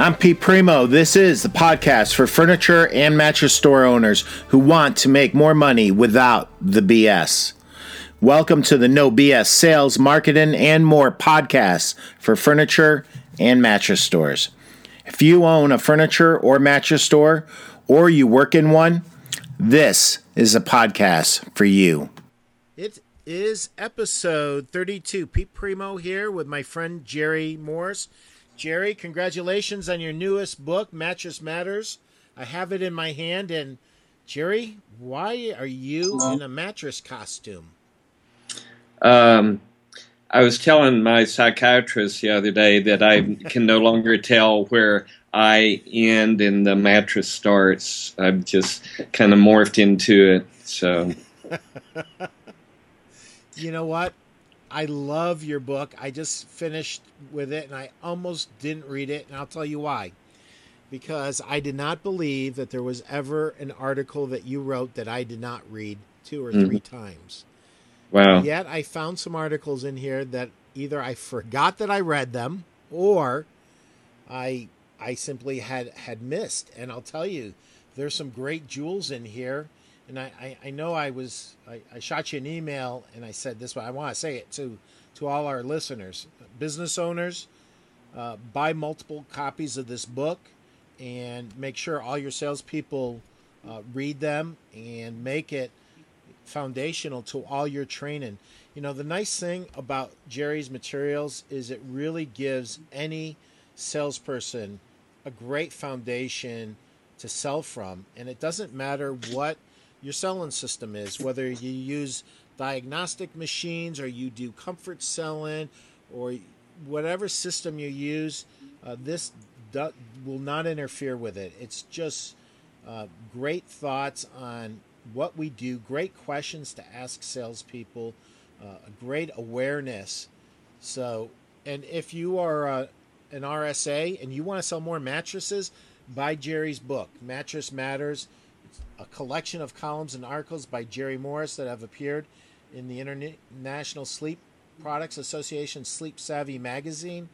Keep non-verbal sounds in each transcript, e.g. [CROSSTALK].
I'm Pete Primeau. This is the podcast for furniture and mattress store owners who want to make more money without the BS. Welcome to the No BS Sales, Marketing, and More podcast for furniture and mattress stores. If you own a furniture or mattress store or you work in one, this is a podcast for you. It is episode 32. Pete Primeau here with my friend Gerry Morris. Gerry, congratulations on your newest book, Mattress Matters. I have it in my hand. And Gerry, why are you in a mattress costume? Um, I was telling my psychiatrist the other day that I can no longer tell where I end and the mattress starts. I've just kind of morphed into it. So, [LAUGHS] you know what? I love your book. I just finished with it and I almost didn't read it, and I'll tell you why. Because I did not believe that there was ever an article that you wrote that I did not read two or 3 mm-hmm. times. Wow. Yet I found some articles in here that either I forgot that I read them or I I simply had had missed. And I'll tell you, there's some great jewels in here and I, I, I know I was I, I, shot you an email and I said this, but I want to say it to to all our listeners, business owners, uh, buy multiple copies of this book and make sure all your salespeople uh, read them and make it foundational to all your training. You know, the nice thing about Gerry's materials is it really gives any salesperson a great foundation to sell from, and it doesn't matter what your selling system is, whether you use diagnostic machines or you do comfort selling or whatever system you use, uh, this do- will not interfere with it. It's just uh, great thoughts on what we do, great questions to ask salespeople, uh, a great awareness. So, and if you are uh, an RSA and you want to sell more mattresses, buy Gerry's book, Mattress Matters a collection of columns and articles by Gerry Morris that have appeared in the International Sleep Products Association Sleep Savvy magazine.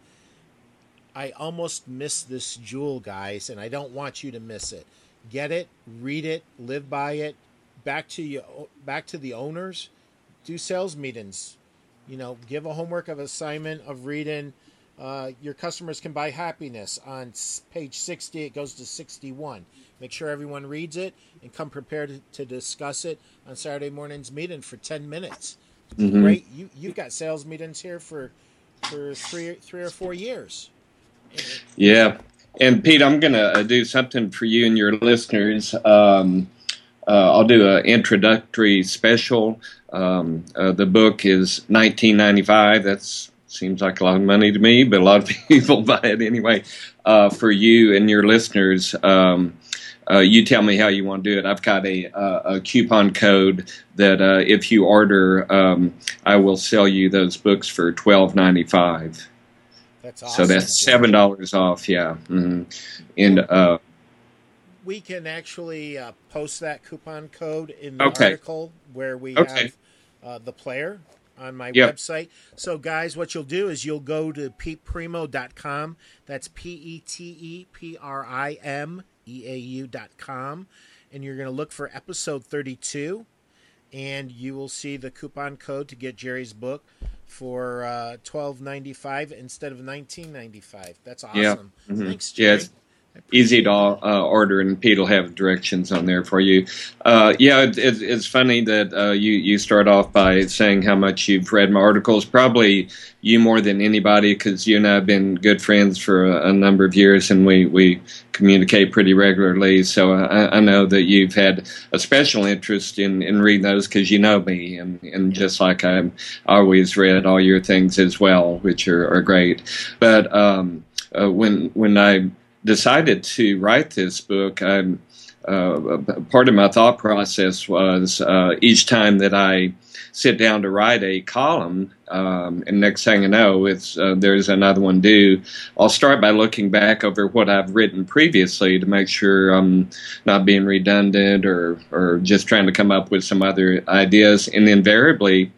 I almost missed this jewel, guys, and I don't want you to miss it. Get it, read it, live by it. Back to you, back to the owners. Do sales meetings. You know, give a homework of assignment of reading. Uh, your customers can buy happiness on page 60. It goes to 61. Make sure everyone reads it and come prepared to discuss it on Saturday morning's meeting for 10 minutes. Mm-hmm. Great. You, you've got sales meetings here for, for three, three or four years. Yeah. And Pete, I'm going to uh, do something for you and your listeners. Um, uh, I'll do an introductory special. Um, uh, the book is 1995. That seems like a lot of money to me, but a lot of [LAUGHS] people buy it anyway. Uh, for you and your listeners, um, uh, you tell me how you want to do it. I've got a, uh, a coupon code that uh, if you order, um, I will sell you those books for twelve ninety five. That's awesome. So that's seven dollars off. Yeah, mm-hmm. and uh, we can actually uh, post that coupon code in the okay. article where we okay. have uh, the player on my yep. website. So, guys, what you'll do is you'll go to peteprimeau.com. That's P E T E P R I M eau.com, and you're going to look for episode 32, and you will see the coupon code to get Gerry's book for uh, 12.95 instead of 19.95. That's awesome. Yeah. Mm-hmm. Thanks, Gerry. Easy to uh, order, and Pete will have directions on there for you. Uh, yeah, it, it, it's funny that uh, you you start off by saying how much you've read my articles. Probably you more than anybody, because you and I have been good friends for a, a, number of years, and we we communicate pretty regularly. So I, I know that you've had a special interest in in reading those because you know me, and and just like i always read all your things as well, which are, are great. But um, uh, when when I decided to write this book, I, uh, part of my thought process was uh, each time that I sit down to write a column, um, and next thing I know, it's uh, there's another one due. I'll start by looking back over what I've written previously to make sure I'm not being redundant or or just trying to come up with some other ideas. And invariably,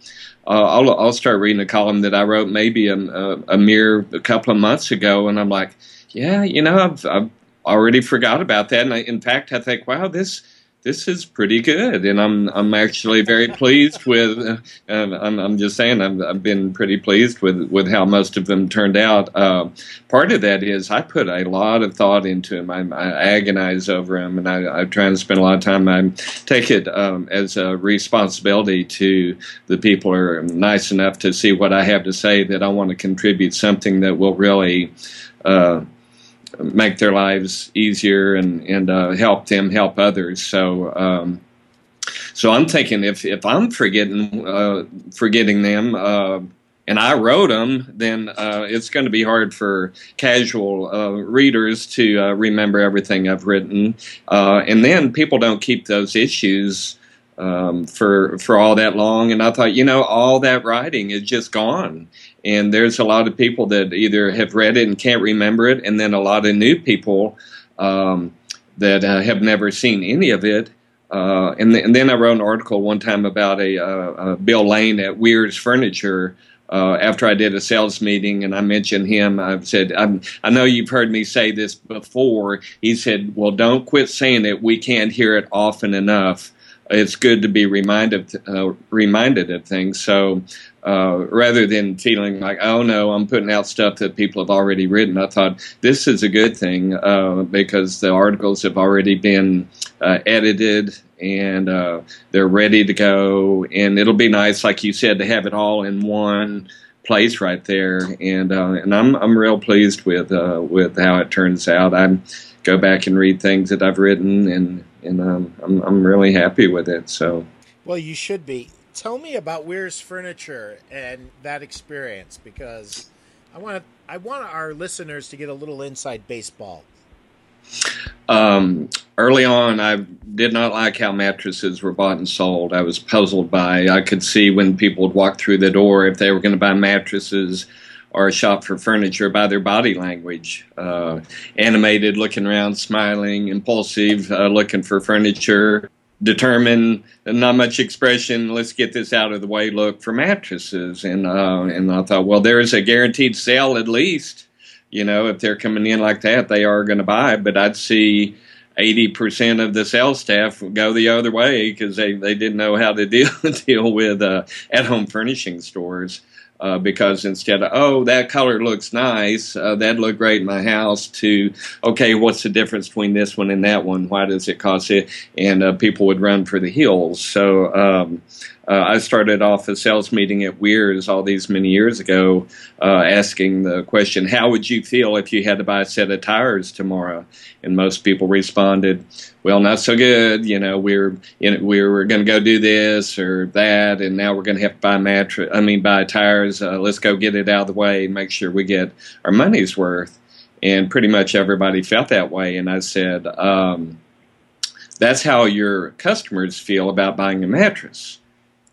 uh, I'll I'll start reading a column that I wrote maybe a, a, a mere a couple of months ago, and I'm like yeah, you know, I've, I've already forgot about that. And I, in fact, I think, wow, this this is pretty good, and I'm I'm actually very pleased with. [LAUGHS] Uh, I'm, I'm just saying I've, I've been pretty pleased with with how most of them turned out. Uh, part of that is I put a lot of thought into them. I, I agonize over them, and I, I try to spend a lot of time. I take it um, as a responsibility to the people who are nice enough to see what I have to say that I want to contribute something that will really. Uh, make their lives easier and and uh, help them help others. So. Um, so I'm thinking if, if I'm forgetting uh, forgetting them uh, and I wrote them, then uh, it's going to be hard for casual uh, readers to uh, remember everything I've written. and then people don't keep those issues um, for for all that long. And I thought, you know, all that writing is just gone. And there's a lot of people that either have read it and can't remember it, and then a lot of new people um, that uh, have never seen any of it. Uh, and, th- and, then I wrote an article one time about a, uh, Bill Lane at Weir's Furniture. Uh, after I did a sales meeting and I mentioned him, I said, i know you've heard me say this before. He said, Well, don't quit saying it. We can't hear it often enough it's good to be reminded uh, reminded of things. So uh, rather than feeling like, oh no, I'm putting out stuff that people have already written, I thought this is a good thing uh, because the articles have already been uh, edited and uh, they're ready to go. And it'll be nice, like you said, to have it all in one place right there. And uh, and I'm I'm real pleased with with how it turns out. I go back and read things that I've written and and um, I'm I'm really happy with it. So, well, you should be. Tell me about Weir's Furniture and that experience because I want I want our listeners to get a little inside baseball. Um, early on, I did not like how mattresses were bought and sold. I was puzzled by. I could see when people would walk through the door if they were going to buy mattresses or a shop for furniture by their body language. Uh, animated, looking around, smiling, impulsive, uh, looking for furniture, determined, not much expression. Let's get this out of the way. Look for mattresses, and uh, and I thought, well, there's a guaranteed sale at least. You know, if they're coming in like that, they are going to buy. But I'd see. 80% of the sales staff go the other way because they, they didn't know how to [LAUGHS] deal deal with uh, at home furnishing stores uh, because instead of oh that color looks nice uh, that look great in my house to okay what's the difference between this one and that one? Why does it cost it? And uh, people would run for the hills. So um, uh, I started off a sales meeting at Weir's all these many years ago, uh, asking the question, "How would you feel if you had to buy a set of tires tomorrow?" And most people responded, "Well, not so good. You know, we're in, we were going to go do this or that, and now we're going to have to buy mattress. I mean, buy tires. Uh, let's go get it out of the way and make sure we get our money's worth." And pretty much everybody felt that way. And I said, um, "That's how your customers feel about buying a mattress."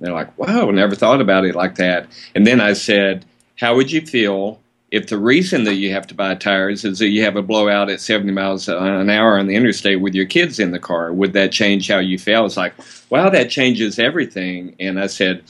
They're like, wow, never thought about it like that. And then I said, how would you feel if the reason that you have to buy tires is that you have a blowout at 70 miles an hour on the interstate with your kids in the car? Would that change how you feel? It's like, wow, that changes everything. And I said,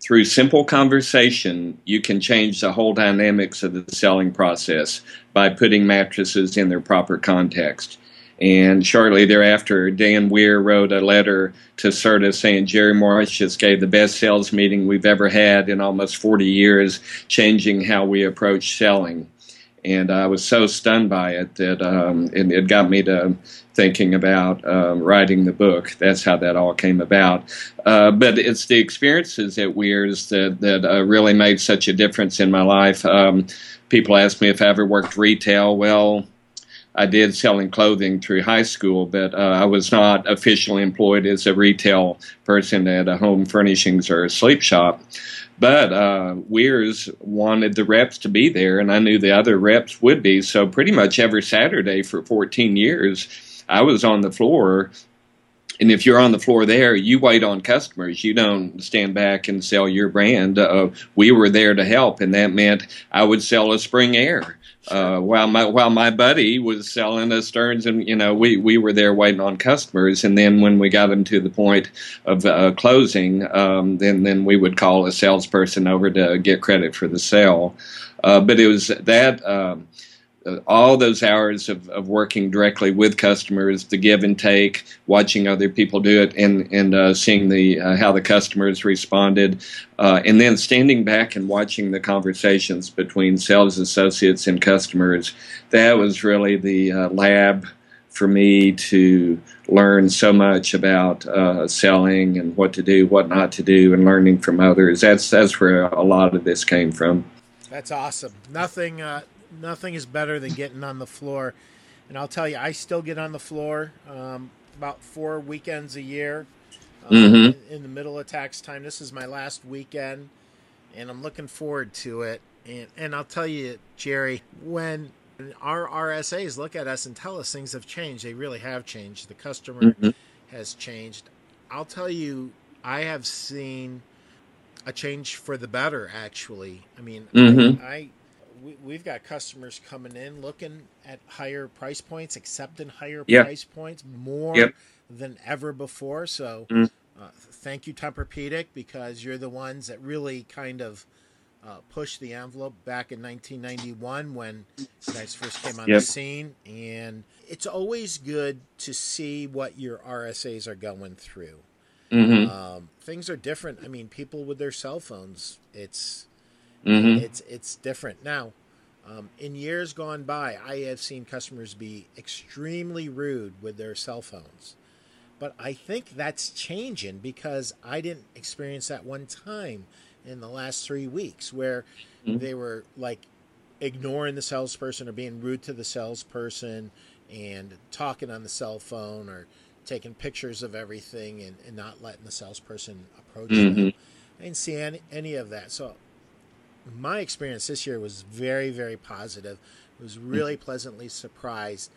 through simple conversation, you can change the whole dynamics of the selling process by putting mattresses in their proper context. And shortly thereafter, Dan Weir wrote a letter to CERTA saying Gerry Morris just gave the best sales meeting we've ever had in almost 40 years, changing how we approach selling. And I was so stunned by it that um, it, it, got me to thinking about um, writing the book. That's how that all came about. Uh, but it's the experiences at Weir's that, that uh, really made such a difference in my life. Um, people ask me if I ever worked retail. Well, I did selling clothing through high school, but uh, I was not officially employed as a retail person at a home furnishings or a sleep shop. But uh, Weir's wanted the reps to be there, and I knew the other reps would be. So pretty much every Saturday for 14 years, I was on the floor and if you're on the floor there, you wait on customers. You don't stand back and sell your brand. Uh, we were there to help, and that meant I would sell a Spring Air uh, while my while my buddy was selling a Stearns, and you know we we were there waiting on customers. And then when we got them to the point of uh, closing, um, then then we would call a salesperson over to get credit for the sale. Uh, but it was that. Um, all those hours of, of working directly with customers, the give and take, watching other people do it, and and uh, seeing the uh, how the customers responded, uh, and then standing back and watching the conversations between sales associates and customers. That was really the uh, lab for me to learn so much about uh, selling and what to do, what not to do, and learning from others. That's that's where a lot of this came from. That's awesome. Nothing, uh, nothing is better than getting on the floor. And I'll tell you, I still get on the floor um, about four weekends a year um, mm-hmm. in, the middle of tax time. This is my last weekend, and I'm looking forward to it. And, and I'll tell you, Gerry, when our RSAs look at us and tell us things have changed, they really have changed. The customer mm-hmm. has changed. I'll tell you, I have seen a change for the better. Actually, I mean, mm-hmm. I, I we, have got customers coming in looking at higher price points, accepting higher yep. price points more yep. than ever before. So, mm. uh, thank you, Tempur-Pedic, because you're the ones that really kind of uh, pushed the envelope back in 1991 when you guys first came on yep. the scene. And it's always good to see what your RSAs are going through. Mm-hmm. Um, things are different. I mean, people with their cell phones, it's mm-hmm. it's it's different now. Um, in years gone by, I have seen customers be extremely rude with their cell phones, but I think that's changing because I didn't experience that one time in the last three weeks where mm-hmm. they were like ignoring the salesperson or being rude to the salesperson and talking on the cell phone or taking pictures of everything and, and not letting the salesperson approach mm-hmm. them. I didn't see any, any of that. So my experience this year was very, very positive. I was mm. really pleasantly surprised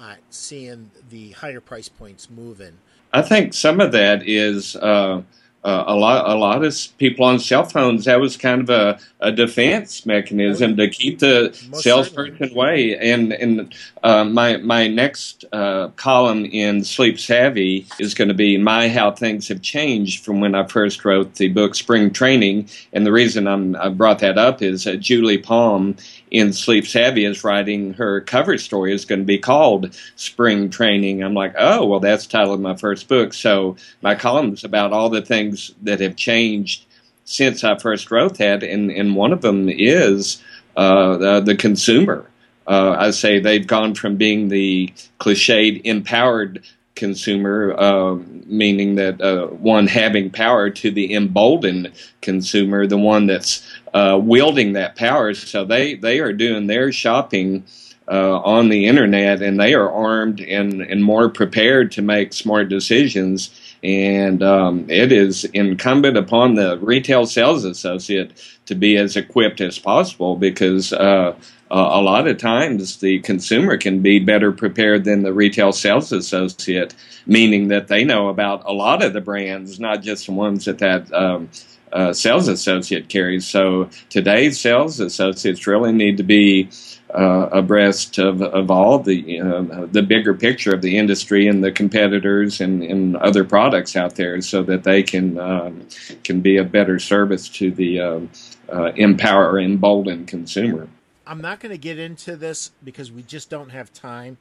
uh, seeing the higher price points moving. I think some of that is uh, uh, a lot a lot of people on cell phones that was kind of a, a defense mechanism to keep the Most salesperson away. And and uh, my my next uh, column in Sleep Savvy is going to be my how things have changed from when I first wrote the book Spring Training. And the reason I'm, I brought that up is Julie Palm in Sleep Savvy is writing her cover story is going to be called Spring Training. I'm like, oh, well, that's the title of my first book. So my columns about all the things that have changed since I first wrote that, and, and one of them is uh, the, the, consumer. Uh, I say they've gone from being the cliched empowered consumer, uh, meaning that uh, one having power, to the emboldened consumer, the one that's uh, wielding that power. So they, they are doing their shopping uh, on the internet and they are armed and, and more prepared to make smart decisions. And um, it is incumbent upon the retail sales associate to be as equipped as possible because uh, a lot of times the consumer can be better prepared than the retail sales associate, meaning that they know about a lot of the brands, not just the ones that that um, uh, sales associate carries. So today's sales associates really need to be uh, abreast of, of all the uh, the bigger picture of the industry and the competitors and, and other products out there, so that they can um, can be a better service to the um, uh, empower embolden consumer. I'm not going to get into this because we just don't have time,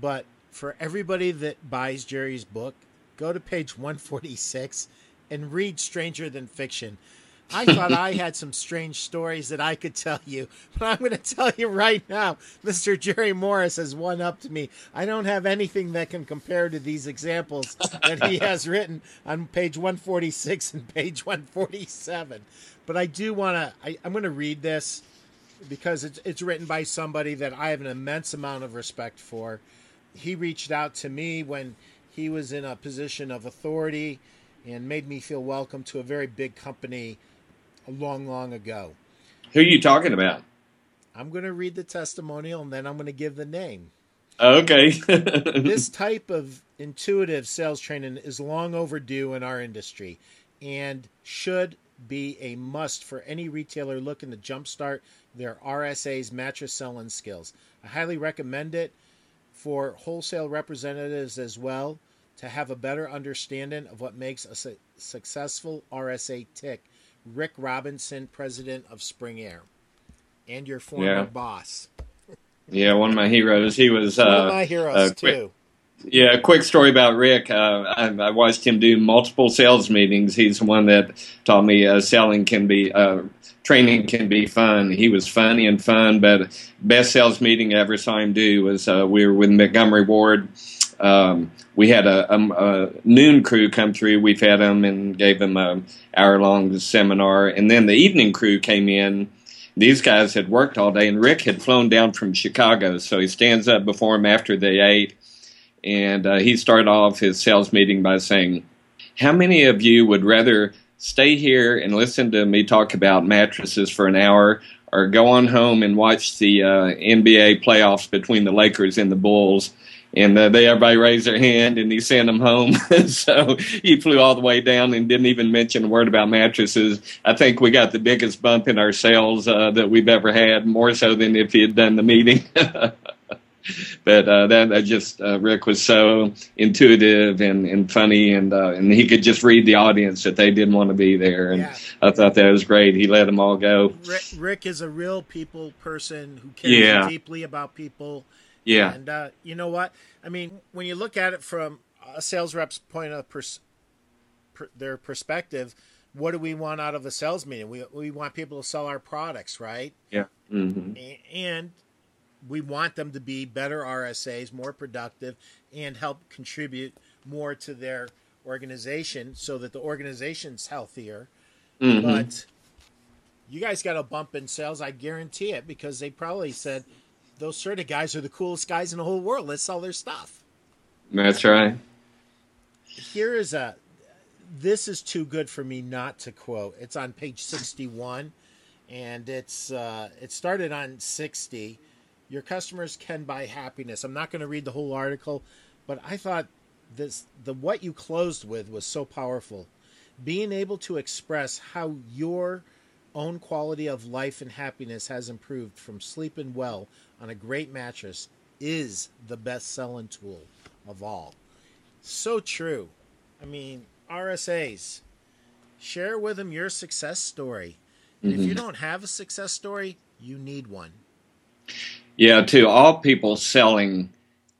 but for everybody that buys Gerry's book, go to page 146 and read Stranger Than Fiction. I thought I had some strange stories that I could tell you, but I'm going to tell you right now, Mr. Gerry Morris has one up to me. I don't have anything that can compare to these examples that he has written on page 146 and page 147. But I do want to, I'm going to read this because it's, it's written by somebody that I have an immense amount of respect for. He reached out to me when he was in a position of authority and made me feel welcome to a very big company a long, long ago. Who are you talking about? I'm going to read the testimonial and then I'm going to give the name. Okay. [LAUGHS] this type of intuitive sales training is long overdue in our industry and should be a must for any retailer looking to jumpstart their RSA's mattress selling skills. I highly recommend it for wholesale representatives as well to have a better understanding of what makes a su- successful RSA tick. Rick Robinson, president of Spring Air, and your former yeah. boss. Yeah, one of my heroes. He was one uh, of my heroes uh, too. Yeah, a quick story about Rick. Uh, I, I, watched him do multiple sales meetings. He's the one that taught me uh, selling can be uh, training can be fun. He was funny and fun, but best sales meeting I ever saw him do was uh, we were with Montgomery Ward. Um, we had a, a, a, noon crew come through. We fed them and gave them an hour long seminar, and then the evening crew came in. These guys had worked all day, and Rick had flown down from Chicago, so he stands up before them after they ate and uh, he started off his sales meeting by saying, How many of you would rather stay here and listen to me talk about mattresses for an hour or go on home and watch the uh, NBA playoffs between the Lakers and the Bulls? And uh, they everybody raised their hand, and he sent them home. [LAUGHS] so he flew all the way down and didn't even mention a word about mattresses. I think we got the biggest bump in our sales uh, that we've ever had, more so than if he had done the meeting. [LAUGHS] but uh, that, that just uh, Rick was so intuitive and, and funny, and uh, and he could just read the audience that they didn't want to be there, and yeah. I thought that was great. He let them all go. Rick, Rick is a real people person who cares yeah. deeply about people. Yeah, and uh, you know what? I mean, when you look at it from a sales rep's point of pers- per- their perspective, what do we want out of a sales meeting? We we want people to sell our products, right? Yeah. Mm-hmm. And we want them to be better RSAs, more productive, and help contribute more to their organization so that the organization's healthier. Mm-hmm. But you guys got a bump in sales, I guarantee it, because they probably said those sort of guys are the coolest guys in the whole world. Let's sell their stuff. That's right. Here is a this is too good for me not to quote. It's on page 61 and it's uh, it started on 60 your customers can buy happiness. I'm not going to read the whole article, but I thought this the what you closed with was so powerful. Being able to express how your own quality of life and happiness has improved from sleeping well on a great mattress is the best selling tool of all. So true. I mean, RSAs, share with them your success story. And mm-hmm. if you mm-hmm. don't have a success story, you need one. Yeah, to all people selling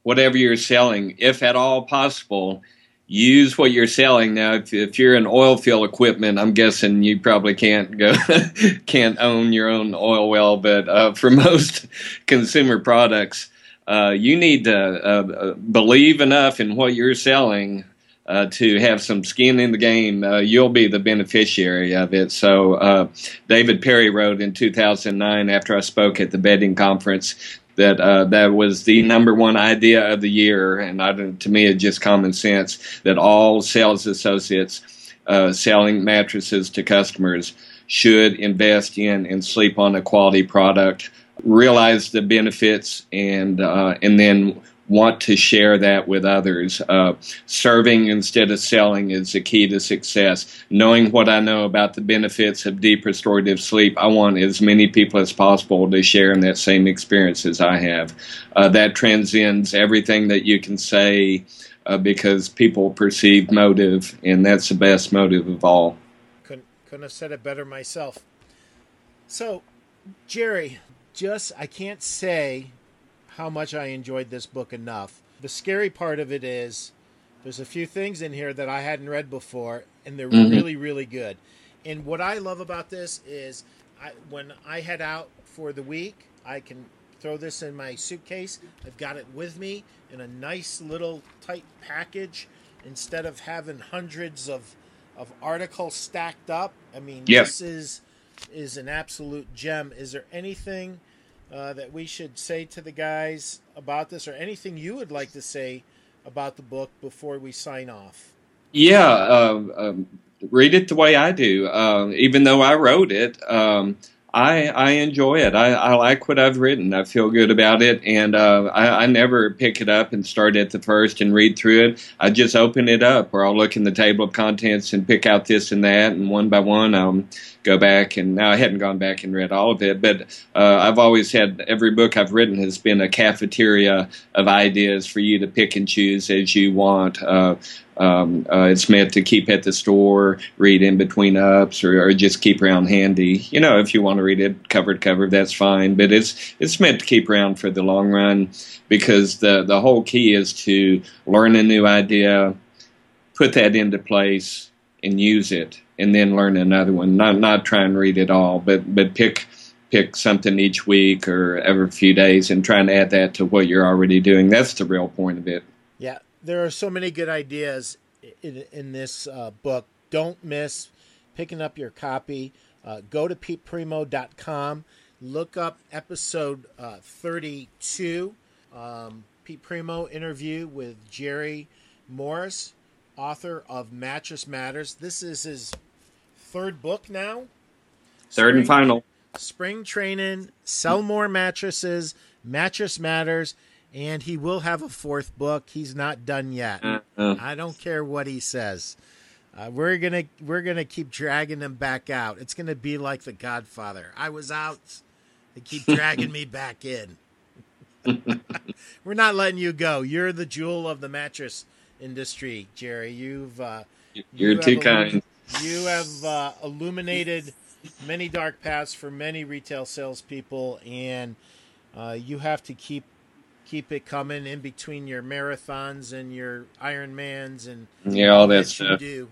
whatever you're selling, if at all possible, use what you're selling. Now, if, if you're in oil field equipment, I'm guessing you probably can't go, [LAUGHS] can't own your own oil well. But uh, for [LAUGHS] most consumer products, uh, you need to uh, believe enough in what you're selling uh, to have some skin in the game, uh, you'll be the beneficiary of it. So, uh, David Perry wrote in 2009 after I spoke at the bedding conference that uh, that was the number one idea of the year, and I, to me, it's just common sense that all sales associates uh, selling mattresses to customers should invest in and sleep on a quality product, realize the benefits, and uh, and then want to share that with others. Uh, serving instead of selling is the key to success. Knowing what I know about the benefits of deep restorative sleep, I want as many people as possible to share in that same experience as I have. Uh, that transcends everything that you can say uh, because people perceive motive, and that's the best motive of all. Couldn't, couldn't have said it better myself. So, Gerry, just I can't say how much I enjoyed this book enough. The scary part of it is there's a few things in here that I hadn't read before, and they're mm-hmm. really, really good. And what I love about this is I, when I head out for the week, I can throw this in my suitcase. I've got it with me in a nice little tight package instead of having hundreds of of articles stacked up. I mean, yep. this is is an absolute gem. Is there anything uh, that we should say to the guys about this, or anything you would like to say about the book before we sign off? Yeah, uh, um, read it the way I do. Uh, even though I wrote it, um, I, I enjoy it. I, I, like what I've written. I feel good about it, and uh, I, I, never pick it up and start at the first and read through it. I just open it up, or I'll look in the table of contents and pick out this and that, and one by one, I'll go back. And now I hadn't gone back and read all of it, but uh, I've always had every book I've written has been a cafeteria of ideas for you to pick and choose as you want. Uh, Um, uh, it's meant to keep at the store, read in between ups, or, or, just keep around handy. You know, if you want to read it cover to cover, that's fine. But it's it's meant to keep around for the long run because the the whole key is to learn a new idea, put that into place, and use it, and then learn another one. Not not try and read it all, but but pick pick something each week or every few days and try and add that to what you're already doing. That's the real point of it. There are so many good ideas in, in this uh, book. Don't miss picking up your copy. Uh, go to peteprimeau.com. Look up episode uh, 32, um, Pete Primeau interview with Gerry Morris, author of Mattress Matters. This is his third book now. Third Spring, and final. Spring training, sell more mattresses, mattress matters, and he will have a fourth book. He's not done yet. Uh-uh. I don't care what he says. Uh, we're gonna we're gonna keep dragging him back out. It's gonna be like The Godfather. I was out. They keep dragging me back in. [LAUGHS] we're not letting you go. You're the jewel of the mattress industry, Gerry. You've uh, you're you too kind. You have uh, illuminated many dark paths for many retail salespeople, and uh, you have to keep keep it coming in between your marathons and your Ironmans and yeah, all that stuff. Do.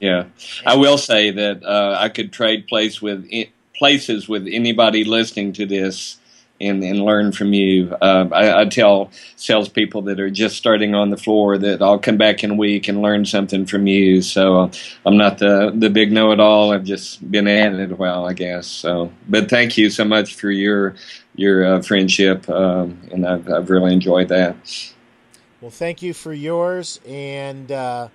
Yeah, and I will say that uh, I could trade place with places with anybody listening to this and, and learn from you. Uh, I, I, tell salespeople that are just starting on the floor that I'll come back in a week and learn something from you. So uh, I'm not the the big know it all. I've just been at it a while, I guess. So, but thank you so much for your your uh, friendship, um, and I've, I've really enjoyed that. Well, thank you for yours, and uh,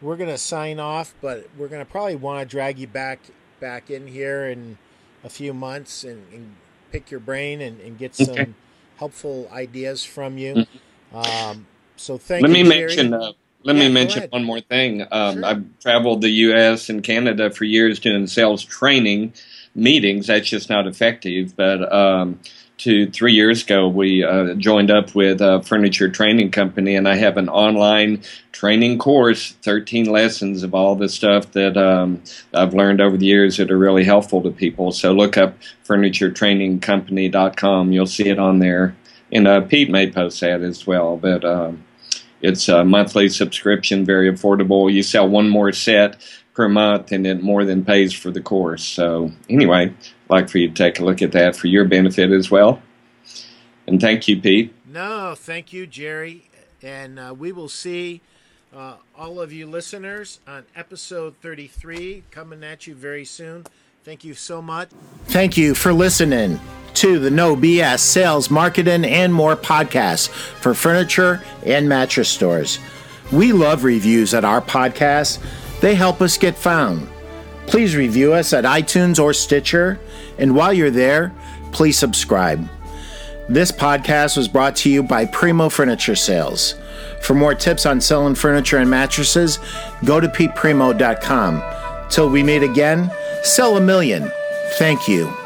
we're to sign off, but we're to probably want to drag you back back in here in a few months and, and pick your brain and, and get some okay. helpful ideas from you. Mm-hmm. Um, so thank let you. Me mention, uh, let yeah, me mention one more thing. Um, sure. I've traveled the U.S. and Canada for years doing sales training meetings. That's just not effective. But um, two, three years ago, we uh, joined up with a furniture training company, and I have an online training course, 13 lessons of all the stuff that um, I've learned over the years that are really helpful to people. So look up furnituretrainingcompany.com. You'll see it on there. And uh, Pete may post that as well, but um, it's a monthly subscription, very affordable. You sell one more set per month, and it more than pays for the course. So anyway, like for you to take a look at that for your benefit as well. And thank you, Pete. No, thank you, Gerry. And uh, we will see uh, all of you listeners on episode 33 coming at you very soon. Thank you so much. Thank you for listening to the No BS Sales, Marketing, and More podcast for furniture and mattress stores. We love reviews at our podcast, they help us get found. Please review us at iTunes or Stitcher. And while you're there, please subscribe. This podcast was brought to you by Primeau Furniture Sales. For more tips on selling furniture and mattresses, go to peteprimeau.com. Till we meet again, sell a million. Thank you.